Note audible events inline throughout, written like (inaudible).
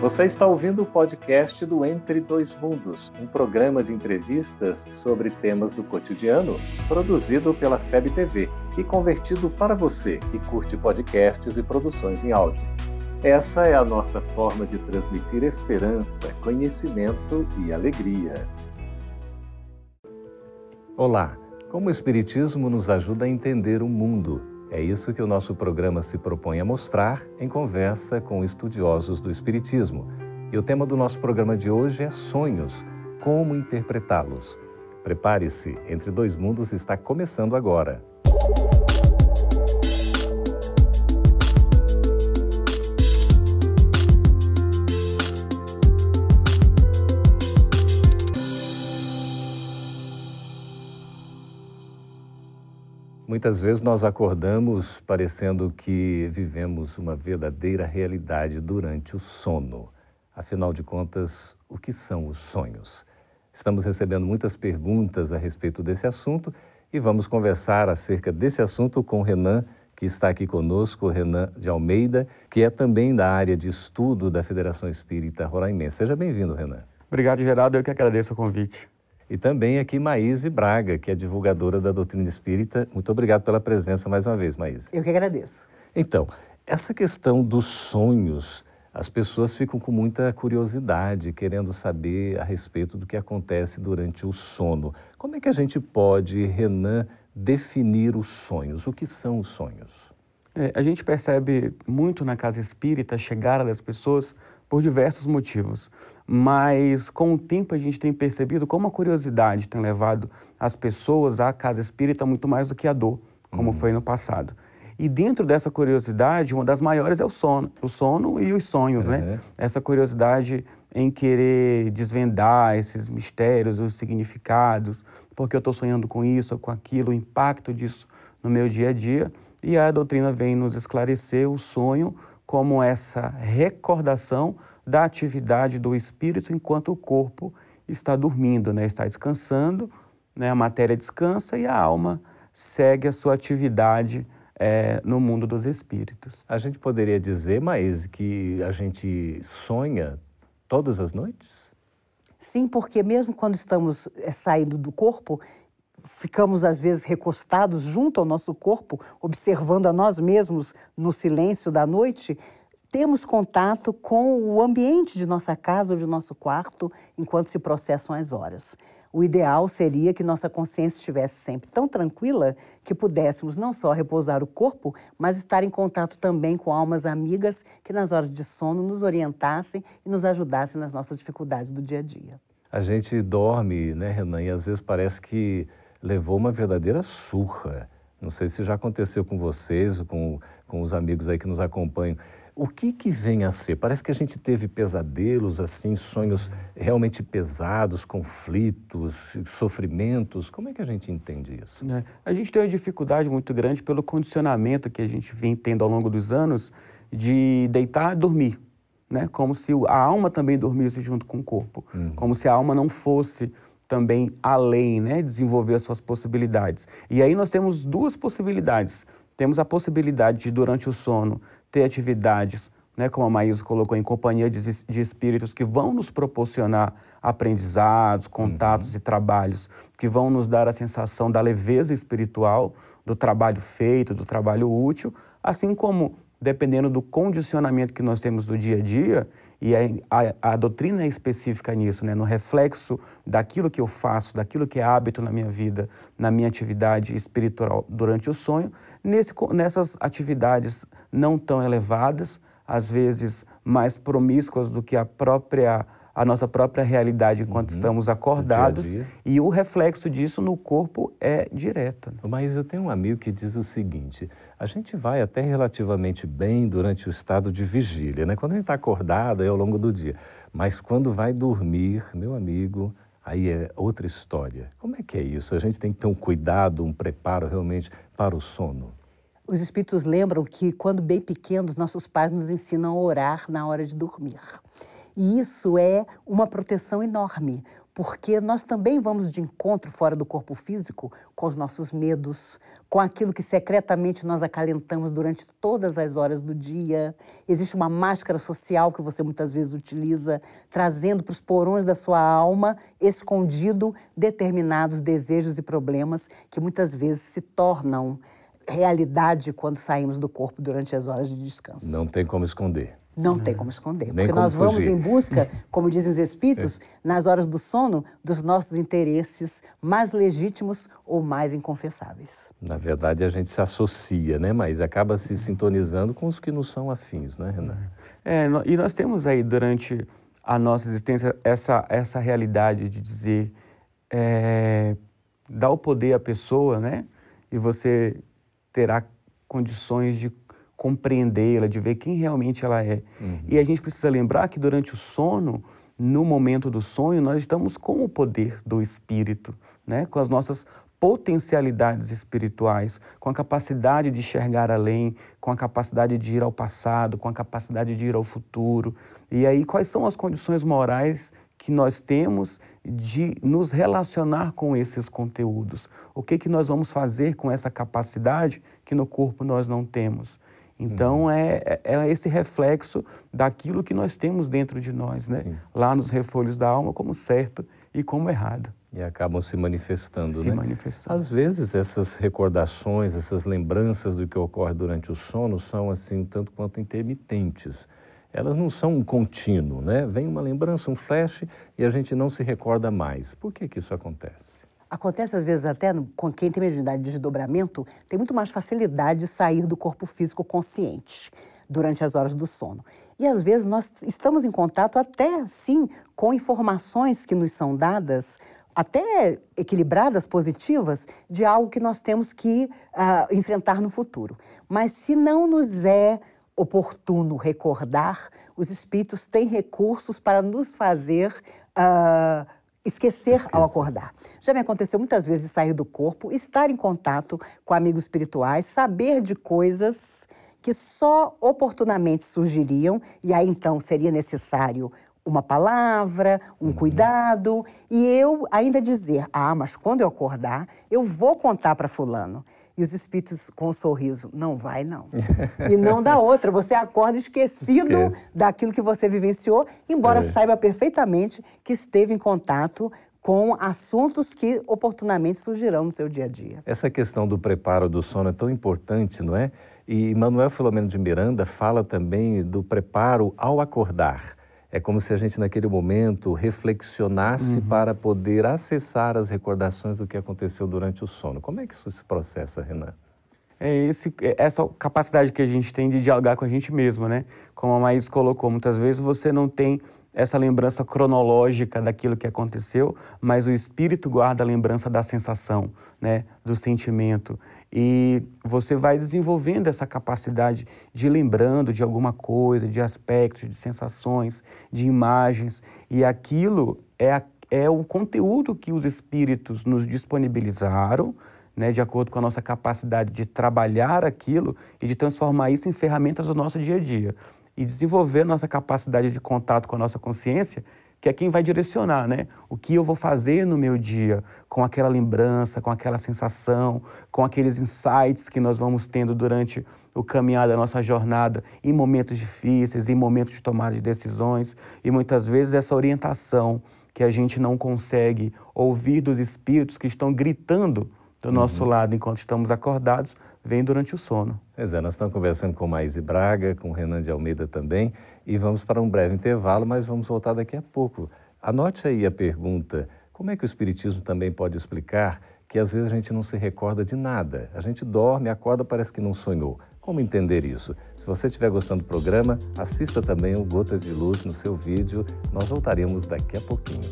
Você está ouvindo o podcast do Entre Dois Mundos, um programa de entrevistas sobre temas do cotidiano, produzido pela FEB TV e convertido para você que curte podcasts e produções em áudio. Essa é a nossa forma de transmitir esperança, conhecimento e alegria. Olá! Como o Espiritismo nos ajuda a entender o mundo? É isso que o nosso programa se propõe a mostrar em conversa com estudiosos do Espiritismo. E o tema do nosso programa de hoje é sonhos, como interpretá-los. Prepare-se, Entre Dois Mundos está começando agora. Muitas vezes nós acordamos parecendo que vivemos uma verdadeira realidade durante o sono. Afinal de contas, o que são os sonhos? Estamos recebendo muitas perguntas a respeito desse assunto e vamos conversar acerca desse assunto com Renan, que está aqui conosco, Renan de Almeida, que é também da área de estudo da Federação Espírita Roraimense. Seja bem-vindo, Renan. Obrigado, Geraldo. Eu que agradeço o convite. E também aqui Maíse Braga, que é divulgadora da doutrina espírita. Muito obrigado pela presença mais uma vez, Maíse. Eu que agradeço. Então, essa questão dos sonhos, as pessoas ficam com muita curiosidade, querendo saber a respeito do que acontece durante o sono. Como é que a gente pode, Renan, definir os sonhos? O que são os sonhos? É, a gente percebe muito na casa espírita a chegada das pessoas por diversos motivos. Mas com o tempo a gente tem percebido como a curiosidade tem levado as pessoas à casa espírita muito mais do que a dor, como uhum. foi no passado. E dentro dessa curiosidade, uma das maiores é o sono, o sono e os sonhos, né? Essa curiosidade em querer desvendar esses mistérios, os significados, porque eu estou sonhando com isso com aquilo, o impacto disso no meu dia a dia. E a doutrina vem nos esclarecer o sonho como essa recordação da atividade do espírito enquanto o corpo está dormindo, né? está descansando, né? a matéria descansa e a alma segue a sua atividade é, no mundo dos espíritos. A gente poderia dizer, mas que a gente sonha todas as noites? Sim, porque mesmo quando estamos é, saindo do corpo, ficamos às vezes recostados junto ao nosso corpo, observando a nós mesmos no silêncio da noite, temos contato com o ambiente de nossa casa ou de nosso quarto enquanto se processam as horas. O ideal seria que nossa consciência estivesse sempre tão tranquila que pudéssemos não só repousar o corpo, mas estar em contato também com almas amigas que nas horas de sono nos orientassem e nos ajudassem nas nossas dificuldades do dia a dia. A gente dorme, né, Renan, e às vezes parece que levou uma verdadeira surra. Não sei se já aconteceu com vocês, com, com os amigos aí que nos acompanham. O que que vem a ser? Parece que a gente teve pesadelos, assim, sonhos realmente pesados, conflitos, sofrimentos. Como é que a gente entende isso? É, a gente tem uma dificuldade muito grande pelo condicionamento que a gente vem tendo ao longo dos anos de deitar e dormir, né? Como se a alma também dormisse junto com o corpo, uhum. como se a alma não fosse também além, né? Desenvolver as suas possibilidades. E aí nós temos duas possibilidades. Temos a possibilidade de, durante o sono, ter atividades, né, como a Maísa colocou, em companhia de, de espíritos que vão nos proporcionar aprendizados, contatos uhum. e trabalhos que vão nos dar a sensação da leveza espiritual, do trabalho feito, do trabalho útil, assim como, dependendo do condicionamento que nós temos do dia a dia, e a, a, a, doutrina é específica nisso, né? no reflexo daquilo que eu faço, daquilo que é hábito na minha vida, na minha atividade espiritual durante o sonho, nesse, nessas atividades não tão elevadas, às vezes mais promíscuas do que a própria a nossa própria realidade enquanto uhum, estamos acordados dia dia. e o reflexo disso no corpo é direto. Né? Mas eu tenho um amigo que diz o seguinte: a gente vai até relativamente bem durante o estado de vigília, né? Quando a gente está acordado é ao longo do dia, mas quando vai dormir, meu amigo, aí é outra história. Como é que é isso? A gente tem que ter um cuidado, um preparo realmente para o sono. Os espíritos lembram que, quando bem pequenos, nossos pais nos ensinam a orar na hora de dormir. E isso é uma proteção enorme, porque nós também vamos de encontro fora do corpo físico com os nossos medos, com aquilo que secretamente nós acalentamos durante todas as horas do dia. Existe uma máscara social que você muitas vezes utiliza, trazendo para os porões da sua alma, escondido, determinados desejos e problemas que muitas vezes se tornam realidade quando saímos do corpo durante as horas de descanso. Não tem como esconder. Não tem como esconder. Nem porque nós vamos fugir. em busca, (laughs) como dizem os espíritos, é. nas horas do sono, dos nossos interesses mais legítimos ou mais inconfessáveis. Na verdade, a gente se associa, né? Mas acaba se sintonizando com os que não são afins, né, Renan? É, e nós temos aí, durante a nossa existência, essa, essa realidade de dizer, é, dar o poder à pessoa, né? E você terá condições de compreendê-la, de ver quem realmente ela é. Uhum. E a gente precisa lembrar que durante o sono, no momento do sonho, nós estamos com o poder do espírito, né? com as nossas potencialidades espirituais, com a capacidade de enxergar além, com a capacidade de ir ao passado, com a capacidade de ir ao futuro. E aí, quais são as condições morais que nós temos de nos relacionar com esses conteúdos? O que, que nós vamos fazer com essa capacidade que no corpo nós não temos? Então, uhum. é, é, é esse reflexo daquilo que nós temos dentro de nós, né? Sim. Lá nos refolhos da alma, como certo e como errado. E acabam se manifestando, se né? manifestando. Às vezes, essas recordações, essas lembranças do que ocorre durante o sono são, assim, tanto quanto intermitentes. Elas não são um contínuo, né? Vem uma lembrança, um flash, e a gente não se recorda mais. Por que que isso acontece? Acontece às vezes até com quem tem mediunidade de desdobramento, tem muito mais facilidade de sair do corpo físico consciente durante as horas do sono. E às vezes nós estamos em contato até sim com informações que nos são dadas, até equilibradas, positivas, de algo que nós temos que uh, enfrentar no futuro. Mas se não nos é oportuno recordar, os espíritos têm recursos para nos fazer uh, esquecer, esquecer, ao acordar. Já me aconteceu muitas vezes de sair do corpo, estar em contato com amigos espirituais, saber de coisas que só oportunamente surgiriam, e aí então seria necessário uma palavra, um uhum. cuidado, e eu ainda dizer: ah, mas quando eu acordar, eu vou contar para Fulano. E os espíritos com um sorriso, não vai não. (laughs) e não dá outra, você acorda esquecido Esquece. daquilo que você vivenciou, embora é. saiba perfeitamente que esteve em contato com assuntos que oportunamente surgirão no seu dia a dia. Essa questão do preparo do sono é tão importante, não é? E Manuel Filomeno de Miranda fala também do preparo ao acordar. É como se a gente, naquele momento, reflexionasse uhum. para poder acessar as recordações do que aconteceu durante o sono. Como é que isso se processa, Renan? É esse, é essa capacidade que a gente tem de dialogar com a gente mesmo, né? Como a Maís colocou, muitas vezes você não tem essa lembrança cronológica daquilo que aconteceu, mas o espírito guarda a lembrança da sensação, né, do sentimento. E você vai desenvolvendo essa capacidade de lembrando de alguma coisa, de aspectos, de sensações, de imagens, e aquilo é, a, é o conteúdo que os espíritos nos disponibilizaram, né, de acordo com a nossa capacidade de trabalhar aquilo e de transformar isso em ferramentas do nosso dia a dia. E desenvolver nossa capacidade de contato com a nossa consciência, que é quem vai direcionar, né? O que eu vou fazer no meu dia com aquela lembrança, com aquela sensação, com aqueles insights que nós vamos tendo durante o caminhar da nossa jornada em momentos difíceis, em momentos de tomada de decisões, e muitas vezes essa orientação que a gente não consegue ouvir dos espíritos que estão gritando do nosso uhum. lado enquanto estamos acordados, vem durante o sono. Pois é, nós estamos conversando com Maíse Braga, com Renan de Almeida também, e vamos para um breve intervalo, mas vamos voltar daqui a pouco. Anote aí a pergunta: como é que o Espiritismo também pode explicar que às vezes a gente não se recorda de nada? A gente dorme, acorda, parece que não sonhou. Como entender isso? Se você estiver gostando do programa, assista também o Gotas de Luz no seu vídeo. Nós voltaremos daqui a pouquinho.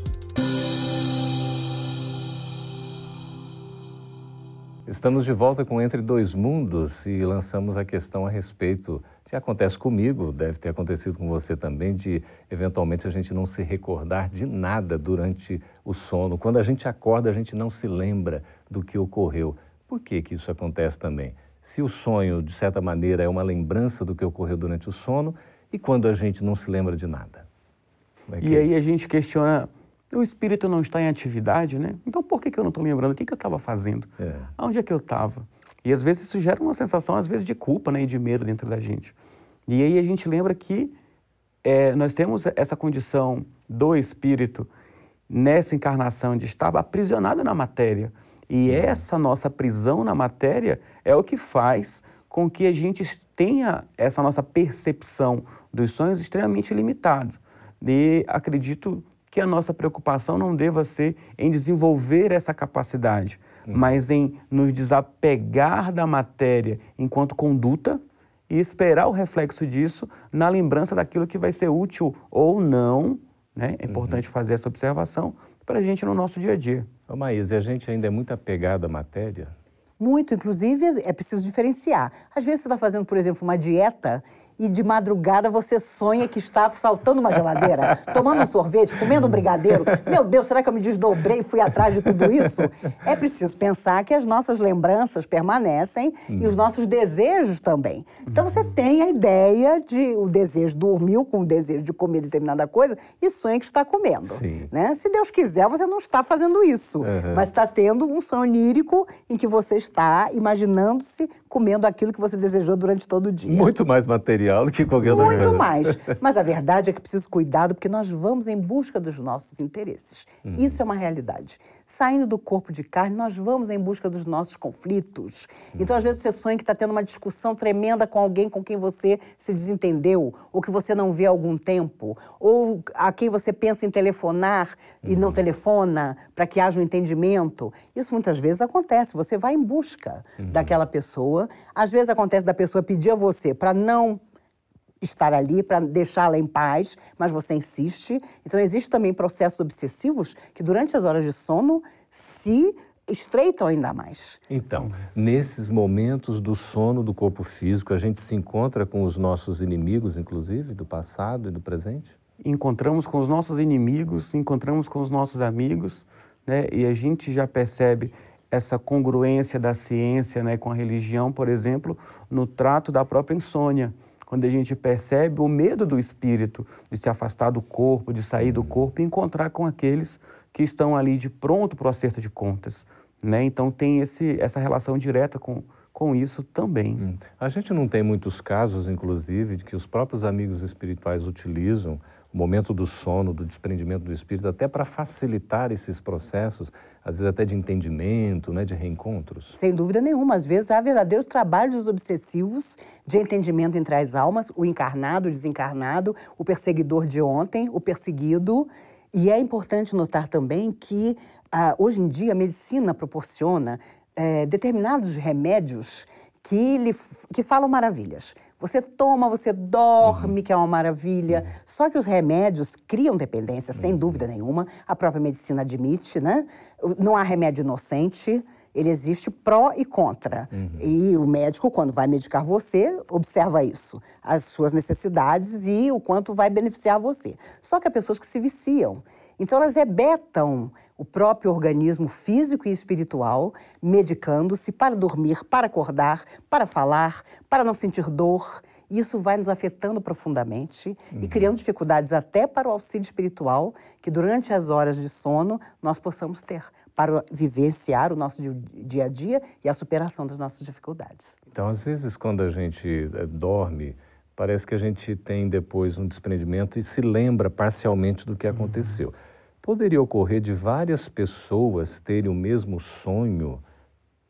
Estamos de volta com Entre Dois Mundos e lançamos a questão a respeito que acontece comigo, deve ter acontecido com você também, de eventualmente a gente não se recordar de nada durante o sono. Quando a gente acorda, a gente não se lembra do que ocorreu. Por que, que isso acontece também? Se o sonho, de certa maneira, é uma lembrança do que ocorreu durante o sono, e quando a gente não se lembra de nada? É e é aí isso? a gente questiona o espírito não está em atividade, né? Então por que, que eu não estou lembrando? O que, que eu estava fazendo? É. Onde é que eu estava? E às vezes isso gera uma sensação, às vezes, de culpa né, e de medo dentro da gente. E aí a gente lembra que é, nós temos essa condição do espírito nessa encarnação de estar aprisionado na matéria. E uhum. essa nossa prisão na matéria é o que faz com que a gente tenha essa nossa percepção dos sonhos extremamente limitado. E acredito que a nossa preocupação não deva ser em desenvolver essa capacidade, uhum. mas em nos desapegar da matéria enquanto conduta e esperar o reflexo disso na lembrança daquilo que vai ser útil ou não. Né? É importante uhum. fazer essa observação para a gente no nosso dia a dia. Ô Maís, a gente ainda é muito apegado à matéria? Muito, inclusive é preciso diferenciar. Às vezes você está fazendo, por exemplo, uma dieta e de madrugada você sonha que está saltando uma geladeira, tomando um sorvete, comendo um brigadeiro. Meu Deus, será que eu me desdobrei e fui atrás de tudo isso? É preciso pensar que as nossas lembranças permanecem uhum. e os nossos desejos também. Então você tem a ideia de o desejo dormiu com o desejo de comer determinada coisa e sonha que está comendo. Sim. Né? Se Deus quiser, você não está fazendo isso, uhum. mas está tendo um sonho onírico em que você está imaginando-se comendo aquilo que você desejou durante todo o dia. Muito mais material do que qualquer outra coisa. Muito mais. (laughs) Mas a verdade é que preciso cuidado porque nós vamos em busca dos nossos interesses. Uhum. Isso é uma realidade saindo do corpo de carne, nós vamos em busca dos nossos conflitos. Então, às vezes, você sonha que está tendo uma discussão tremenda com alguém com quem você se desentendeu, ou que você não vê há algum tempo, ou a quem você pensa em telefonar e não uhum. telefona para que haja um entendimento. Isso muitas vezes acontece. Você vai em busca uhum. daquela pessoa. Às vezes acontece da pessoa pedir a você para não estar ali para deixá-la em paz, mas você insiste. Então, existem também processos obsessivos que, durante as horas de sono, se estreitam ainda mais. Então, nesses momentos do sono do corpo físico, a gente se encontra com os nossos inimigos, inclusive, do passado e do presente? Encontramos com os nossos inimigos, encontramos com os nossos amigos, né? e a gente já percebe essa congruência da ciência né, com a religião, por exemplo, no trato da própria insônia quando a gente percebe o medo do espírito de se afastar do corpo, de sair do corpo e encontrar com aqueles que estão ali de pronto para o acerto de contas. Né? Então tem esse, essa relação direta com, com isso também. Hum. A gente não tem muitos casos, inclusive, de que os próprios amigos espirituais utilizam o momento do sono, do desprendimento do espírito, até para facilitar esses processos, às vezes até de entendimento, né, de reencontros? Sem dúvida nenhuma. Às vezes há verdadeiros trabalhos obsessivos de entendimento entre as almas, o encarnado, o desencarnado, o perseguidor de ontem, o perseguido. E é importante notar também que ah, hoje em dia a medicina proporciona eh, determinados remédios que, lhe, que falam maravilhas. Você toma, você dorme, uhum. que é uma maravilha. Uhum. Só que os remédios criam dependência, sem uhum. dúvida nenhuma. A própria medicina admite, né? Não há remédio inocente. Ele existe pró e contra. Uhum. E o médico, quando vai medicar você, observa isso, as suas necessidades e o quanto vai beneficiar você. Só que há pessoas que se viciam. Então, elas rebetam o próprio organismo físico e espiritual, medicando-se para dormir, para acordar, para falar, para não sentir dor. Isso vai nos afetando profundamente uhum. e criando dificuldades até para o auxílio espiritual que durante as horas de sono nós possamos ter para vivenciar o nosso dia a dia e a superação das nossas dificuldades. Então, às vezes, quando a gente eh, dorme, parece que a gente tem depois um desprendimento e se lembra parcialmente do que aconteceu. Uhum. Poderia ocorrer de várias pessoas terem o mesmo sonho.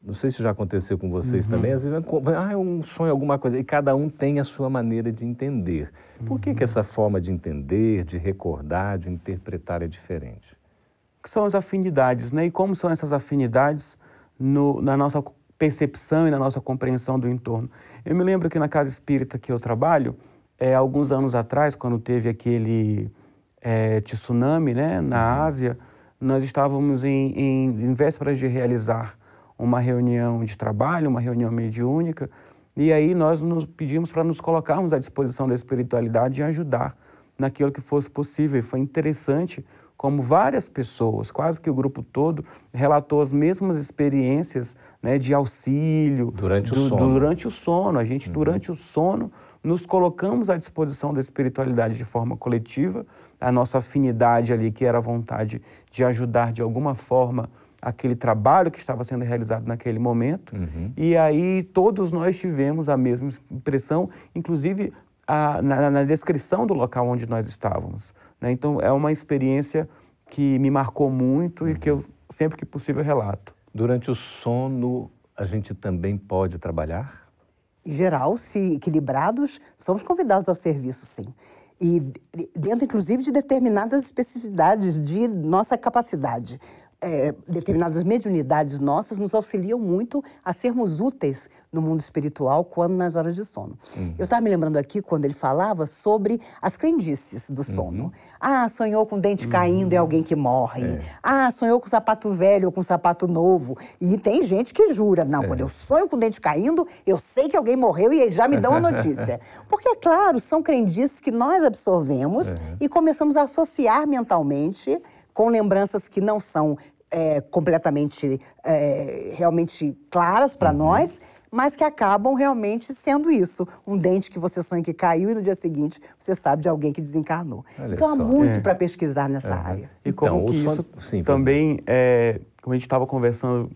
Não sei se já aconteceu com vocês uhum. também. Às vezes, ah, é um sonho, alguma coisa. E cada um tem a sua maneira de entender. Por que, que uhum. essa forma de entender, de recordar, de interpretar é diferente? Que são as afinidades, né? E como são essas afinidades no, na nossa percepção e na nossa compreensão do entorno. Eu me lembro que na casa espírita que eu trabalho, é, alguns anos atrás, quando teve aquele é, tsunami né, na uhum. Ásia, nós estávamos em, em, em vésperas de realizar uma reunião de trabalho, uma reunião mediúnica, e aí nós nos pedimos para nos colocarmos à disposição da espiritualidade e ajudar naquilo que fosse possível. E foi interessante como várias pessoas, quase que o grupo todo, relatou as mesmas experiências né, de auxílio. Durante do, o sono. Durante o sono. A gente, uhum. durante o sono, nos colocamos à disposição da espiritualidade de forma coletiva, a nossa afinidade ali, que era a vontade de ajudar de alguma forma aquele trabalho que estava sendo realizado naquele momento. Uhum. E aí todos nós tivemos a mesma impressão, inclusive a, na, na, descrição do local onde nós estávamos. Né? Então é uma experiência que me marcou muito uhum. e que eu sempre que possível relato. Durante o sono, a gente também pode trabalhar? Geral, se equilibrados, somos convidados ao serviço, sim. E dentro, inclusive, de determinadas especificidades de nossa capacidade é, determinadas mediunidades nossas nos auxiliam muito a sermos úteis no mundo espiritual quando nas horas de sono. Uhum. Eu estava me lembrando aqui quando ele falava sobre as crendices do sono. Uhum. Ah, sonhou com dente uhum. caindo é alguém que morre. É. Ah, sonhou com sapato velho ou com sapato novo. E tem gente que jura, não, é. quando eu sonho com dente caindo, eu sei que alguém morreu e já me dão a notícia. (laughs) Porque, é claro, são crendices que nós absorvemos e começamos a associar mentalmente com lembranças que não são é, completamente, é, realmente claras para uhum. nós, mas que acabam realmente sendo isso. Um dente que você sonha que caiu e no dia seguinte você sabe de alguém que desencarnou. Olha então há muito é. para pesquisar nessa uhum. área. E como então, que isso Sim, também, é, como a gente estava conversando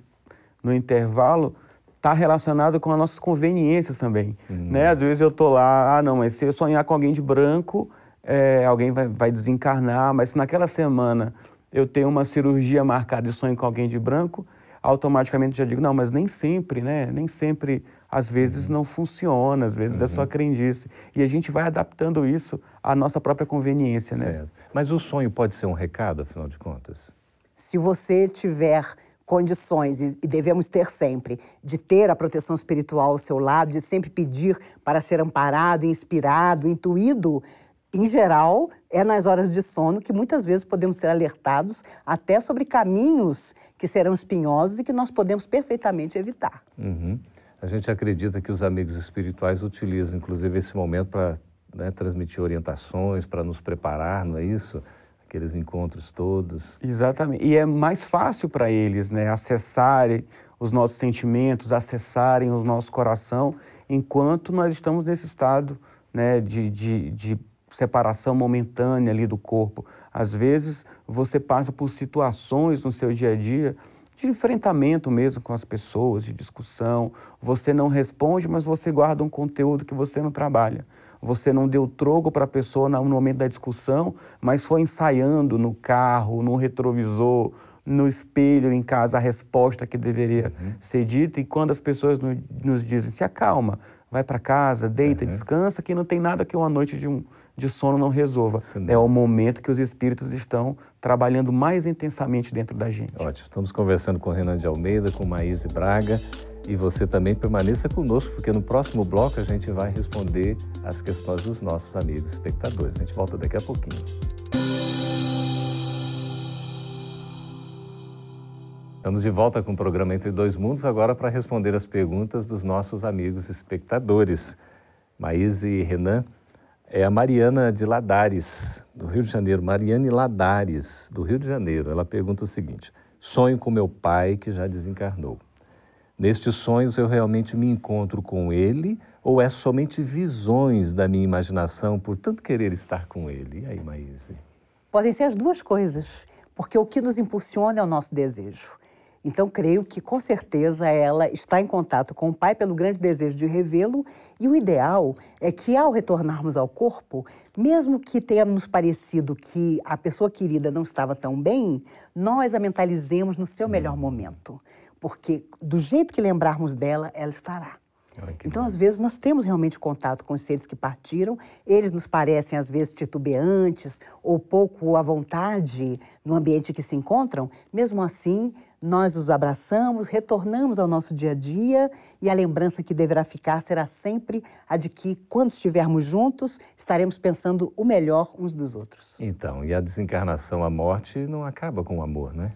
no intervalo, está relacionado com as nossas conveniências também. Uhum. Né? Às vezes eu estou lá, ah não, mas se eu sonhar com alguém de branco, é, alguém vai, vai desencarnar, mas se naquela semana eu tenho uma cirurgia marcada e sonho com alguém de branco, automaticamente já digo, não, mas nem sempre, né? Nem sempre, às vezes uhum. não funciona, às vezes uhum. é só uhum. crendice. E a gente vai adaptando isso à nossa própria conveniência, né? Certo. Mas o sonho pode ser um recado, afinal de contas? Se você tiver condições, e devemos ter sempre, de ter a proteção espiritual ao seu lado, de sempre pedir para ser amparado, inspirado, intuído, em geral, é nas horas de sono que muitas vezes podemos ser alertados até sobre caminhos que serão espinhosos e que nós podemos perfeitamente evitar. Uhum. A gente acredita que os amigos espirituais utilizam, inclusive, esse momento para né, transmitir orientações, para nos preparar, não é isso? Aqueles encontros todos. Exatamente. E é mais fácil para eles né, acessarem os nossos sentimentos, acessarem o nosso coração, enquanto nós estamos nesse estado né, de, de, de separação momentânea ali do corpo. Às vezes você passa por situações no seu dia a dia de enfrentamento mesmo com as pessoas, de discussão. Você não responde, mas você guarda um conteúdo que você não trabalha. Você não deu troco para a pessoa no momento da discussão, mas foi ensaiando no carro, no retrovisor, no espelho em casa a resposta que deveria uhum. ser dita. E quando as pessoas nos dizem, se acalma, vai para casa, deita, uhum. descansa, que não tem nada que uma noite de um, de sono não resolva. É o momento que os espíritos estão trabalhando mais intensamente dentro da gente. Ótimo. Estamos conversando com Renan de Almeida, com Maíse Braga. E você também permaneça conosco, porque no próximo bloco a gente vai responder as questões dos nossos amigos espectadores. A gente volta daqui a pouquinho. Estamos de volta com o programa Entre Dois Mundos, agora para responder as perguntas dos nossos amigos espectadores. Maíse e Renan, é a Mariana de Ladares, do Rio de Janeiro. Mariane Ladares, do Rio de Janeiro. Ela pergunta o seguinte: Sonho com meu pai que já desencarnou. Nestes sonhos eu realmente me encontro com ele ou é somente visões da minha imaginação por tanto querer estar com ele? E aí, Maíse? Podem ser as duas coisas, porque o que nos impulsiona é o nosso desejo. Então, creio que com certeza ela está em contato com o pai pelo grande desejo de revê-lo, e o ideal é que ao retornarmos ao corpo, mesmo que tenha nos parecido que a pessoa querida não estava tão bem, nós a mentalizemos no seu melhor uhum. momento, porque do jeito que lembrarmos dela, ela estará. Então, às vezes, nós temos realmente contato com os seres que partiram, eles nos parecem, às vezes, titubeantes ou pouco à vontade no ambiente que se encontram, mesmo assim, nós os abraçamos, retornamos ao nosso dia a dia e a lembrança que deverá ficar será sempre a de que, quando estivermos juntos, estaremos pensando o melhor uns dos outros. Então, e a desencarnação, a morte, não acaba com o amor, né?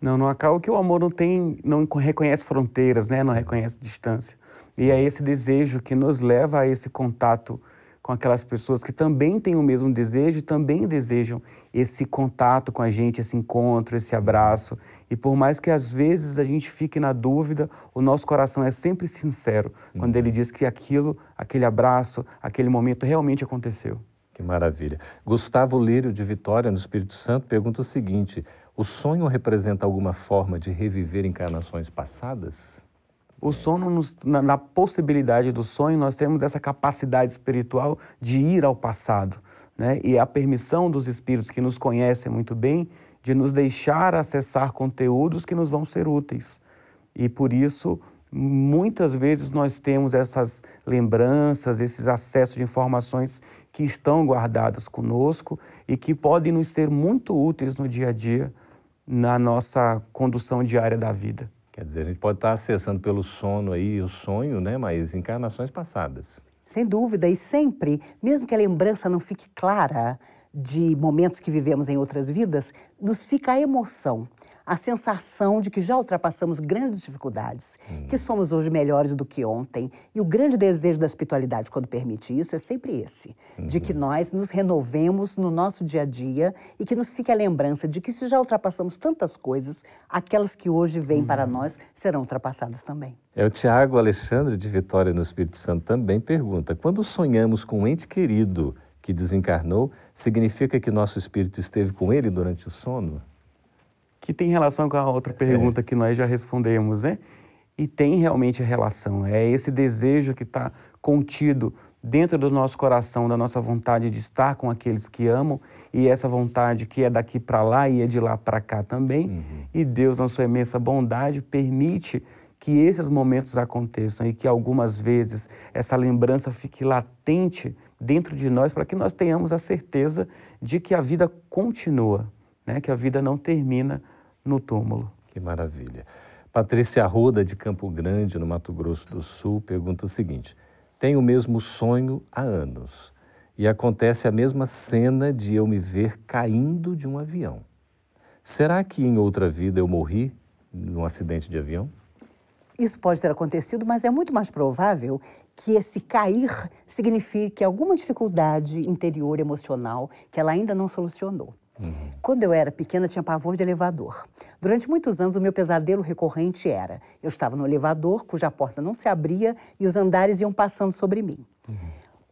Não, não acaba porque o amor não tem, não reconhece fronteiras, né? Não reconhece distância. E é esse desejo que nos leva a esse contato com aquelas pessoas que também têm o mesmo desejo e também desejam esse contato com a gente, esse encontro, esse abraço. E por mais que às vezes a gente fique na dúvida, o nosso coração é sempre sincero quando ele diz que aquilo, aquele abraço, aquele momento realmente aconteceu. Que maravilha. Gustavo Lírio, de Vitória, no Espírito Santo, pergunta o seguinte: o sonho representa alguma forma de reviver encarnações passadas? O sono, nos, na, na, possibilidade do sonho, nós temos essa capacidade espiritual de ir ao passado. Né? E a permissão dos espíritos que nos conhecem muito bem de nos deixar acessar conteúdos que nos vão ser úteis. E por isso, muitas vezes nós temos essas lembranças, esses acessos de informações que estão guardadas conosco e que podem nos ser muito úteis no dia a dia, na nossa condução diária da vida. Quer dizer, a gente pode estar acessando pelo sono aí o sonho, né? Mas encarnações passadas. Sem dúvida, e sempre, mesmo que a lembrança não fique clara de momentos que vivemos em outras vidas, nos fica a emoção a sensação de que já ultrapassamos grandes dificuldades, hum. que somos hoje melhores do que ontem. E o grande desejo da espiritualidade, quando permite isso, é sempre esse: uhum. de que uhum. nós nos renovemos no nosso dia a dia e que nos fique a lembrança de que, se já ultrapassamos tantas coisas, aquelas que hoje vêm uhum. para nós serão ultrapassadas também. É o Tiago Alexandre de Vitória no Espírito Santo também pergunta: quando sonhamos com um ente querido que desencarnou, significa que nosso espírito esteve com ele durante o sono? Que tem relação com a outra pergunta é. que nós já respondemos, né? E tem realmente relação. É esse desejo que está contido dentro do nosso coração, da nossa vontade de estar com aqueles que amam e essa vontade que é daqui para lá e é de lá para cá também. Uhum. E Deus, na sua imensa bondade, permite que esses momentos aconteçam e que algumas vezes essa lembrança fique latente dentro de nós para que nós tenhamos a certeza de que a vida continua né, que a vida não termina no túmulo. Que maravilha. Patrícia Arruda, de Campo Grande, no Mato Grosso do Sul, pergunta o seguinte: Tenho o mesmo sonho há anos e acontece a mesma cena de eu me ver caindo de um avião. Será que em outra vida eu morri num acidente de avião? Isso pode ter acontecido, mas é muito mais provável que esse cair signifique alguma dificuldade interior emocional que ela ainda não solucionou. Uhum. Quando eu era pequena, tinha pavor de elevador. Durante muitos anos, o meu pesadelo recorrente era: eu estava no elevador, cuja porta não se abria e os andares iam passando sobre mim. Uhum.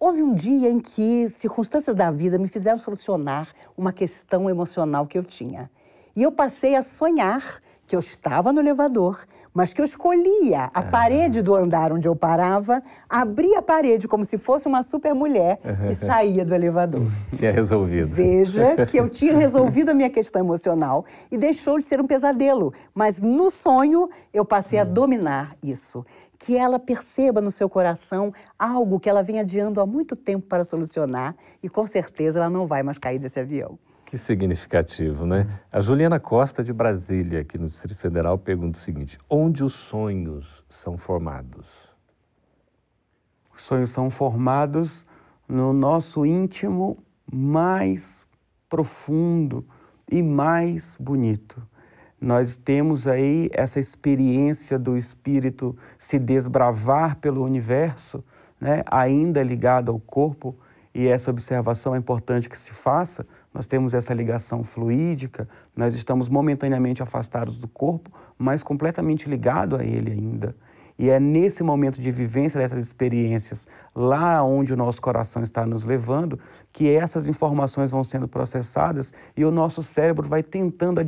Houve um dia em que circunstâncias da vida me fizeram solucionar uma questão emocional que eu tinha. E eu passei a sonhar que eu estava no elevador, mas que eu escolhia a ah. parede do andar onde eu parava, abria a parede como se fosse uma super mulher e (laughs) saía do elevador. Tinha resolvido. Veja que eu tinha (laughs) resolvido a minha questão emocional e deixou de ser um pesadelo. Mas no sonho eu passei a hum. dominar isso. Que ela perceba no seu coração algo que ela vem adiando há muito tempo para solucionar e com certeza ela não vai mais cair desse avião. Que significativo, né? A Juliana Costa, de Brasília, aqui no Distrito Federal, pergunta o seguinte: onde os sonhos são formados? Os sonhos são formados no nosso íntimo mais profundo e mais bonito. Nós temos aí essa experiência do espírito se desbravar pelo universo, né? ainda ligado ao corpo, e essa observação é importante que se faça nós temos essa ligação fluídica, nós estamos momentaneamente afastados do corpo, mas completamente ligado a ele ainda. E é nesse momento de vivência dessas experiências, lá onde o nosso coração está nos levando, que essas informações vão sendo processadas e o nosso cérebro vai tentando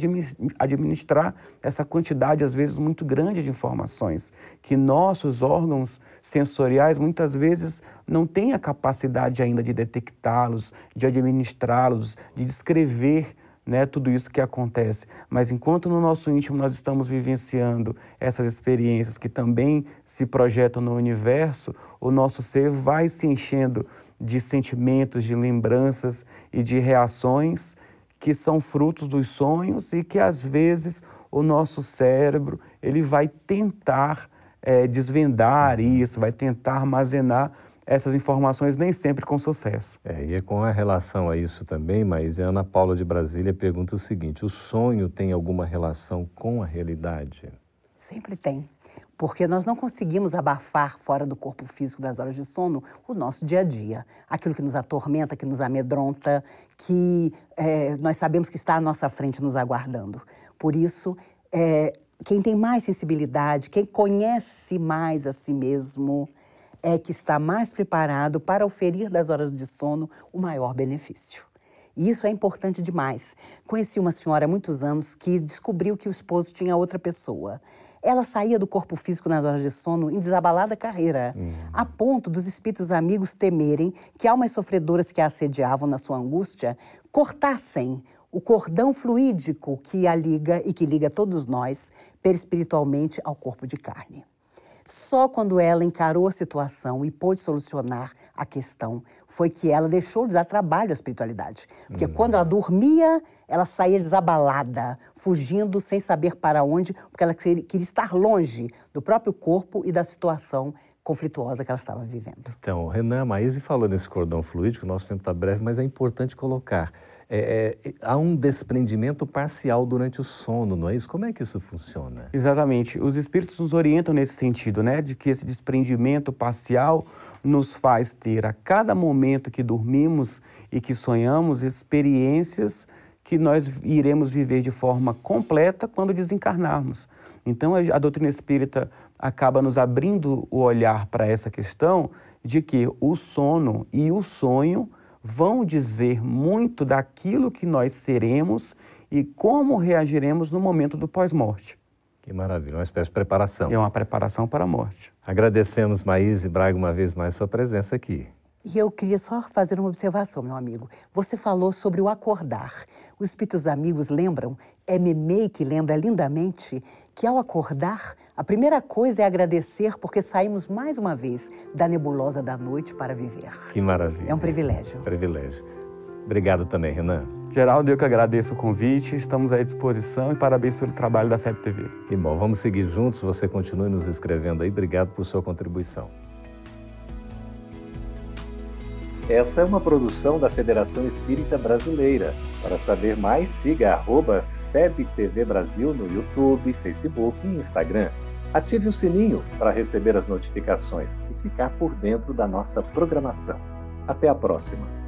administrar essa quantidade, às vezes, muito grande de informações, que nossos órgãos sensoriais muitas vezes não têm a capacidade ainda de detectá-los, de administrá-los, de descrever né, tudo isso que acontece. Mas enquanto no nosso íntimo nós estamos vivenciando essas experiências que também se projetam no universo, o nosso ser vai se enchendo de sentimentos, de lembranças e de reações que são frutos dos sonhos e que às vezes o nosso cérebro ele vai tentar é, desvendar isso, vai tentar armazenar essas informações nem sempre com sucesso. É, e é com a relação a isso também, mas a Ana Paula de Brasília pergunta o seguinte: o sonho tem alguma relação com a realidade? Sempre tem. porque nós não conseguimos abafar fora do corpo físico das horas de sono o nosso dia a dia, aquilo que nos atormenta, que nos amedronta, que é, nós sabemos que está à nossa frente nos aguardando. Por isso, é, quem tem mais sensibilidade, quem conhece mais a si mesmo, é que está mais preparado para oferir das horas de sono o maior benefício. E isso é importante demais. Conheci uma senhora há muitos anos que descobriu que o esposo tinha outra pessoa. Ela saía do corpo físico nas horas de sono em desabalada carreira, uhum. a ponto dos espíritos amigos temerem que almas sofredoras que a assediavam na sua angústia cortassem o cordão fluídico que a liga e que liga todos nós perispiritualmente ao corpo de carne. Só quando ela encarou a situação e pôde solucionar a questão foi que ela deixou de dar trabalho à espiritualidade. Porque uhum. quando ela dormia, ela saía desabalada, fugindo sem saber para onde, porque ela queria estar longe do próprio corpo e da situação conflituosa que ela estava vivendo. Então, Renan, a Maíse falou nesse cordão fluídico, o nosso tempo está breve, mas é importante colocar. É, é, há um desprendimento parcial durante o sono, não é isso? Como é que isso funciona? Exatamente. Os espíritos nos orientam nesse sentido, né? De que esse desprendimento parcial nos faz ter a cada momento que dormimos e que sonhamos experiências que nós iremos viver de forma completa quando desencarnarmos. Então a doutrina espírita acaba nos abrindo o olhar para essa questão de que o sono e o sonho vão dizer muito daquilo que nós seremos e como reagiremos no momento do pós-morte. Que maravilha, uma espécie de preparação. É uma preparação para a morte. Agradecemos, Maís e Braga, uma vez mais sua presença aqui. E eu queria só fazer uma observação, meu amigo. Você falou sobre o acordar. Os espíritos amigos lembram, é Memei que lembra lindamente, que ao acordar, a primeira coisa é agradecer porque saímos mais uma vez da nebulosa da noite para viver. Que maravilha. É um privilégio. Privilégio. Obrigado também, Renan. Geraldo, eu que agradeço o convite, estamos à disposição e parabéns pelo trabalho da FEB TV. Que bom, vamos seguir juntos, você continue nos escrevendo aí, obrigado por sua contribuição. Essa é uma produção da Federação Espírita Brasileira. Para saber mais, siga arroba FebTV Brasil no YouTube, Facebook e Instagram. Ative o sininho para receber as notificações e ficar por dentro da nossa programação. Até a próxima!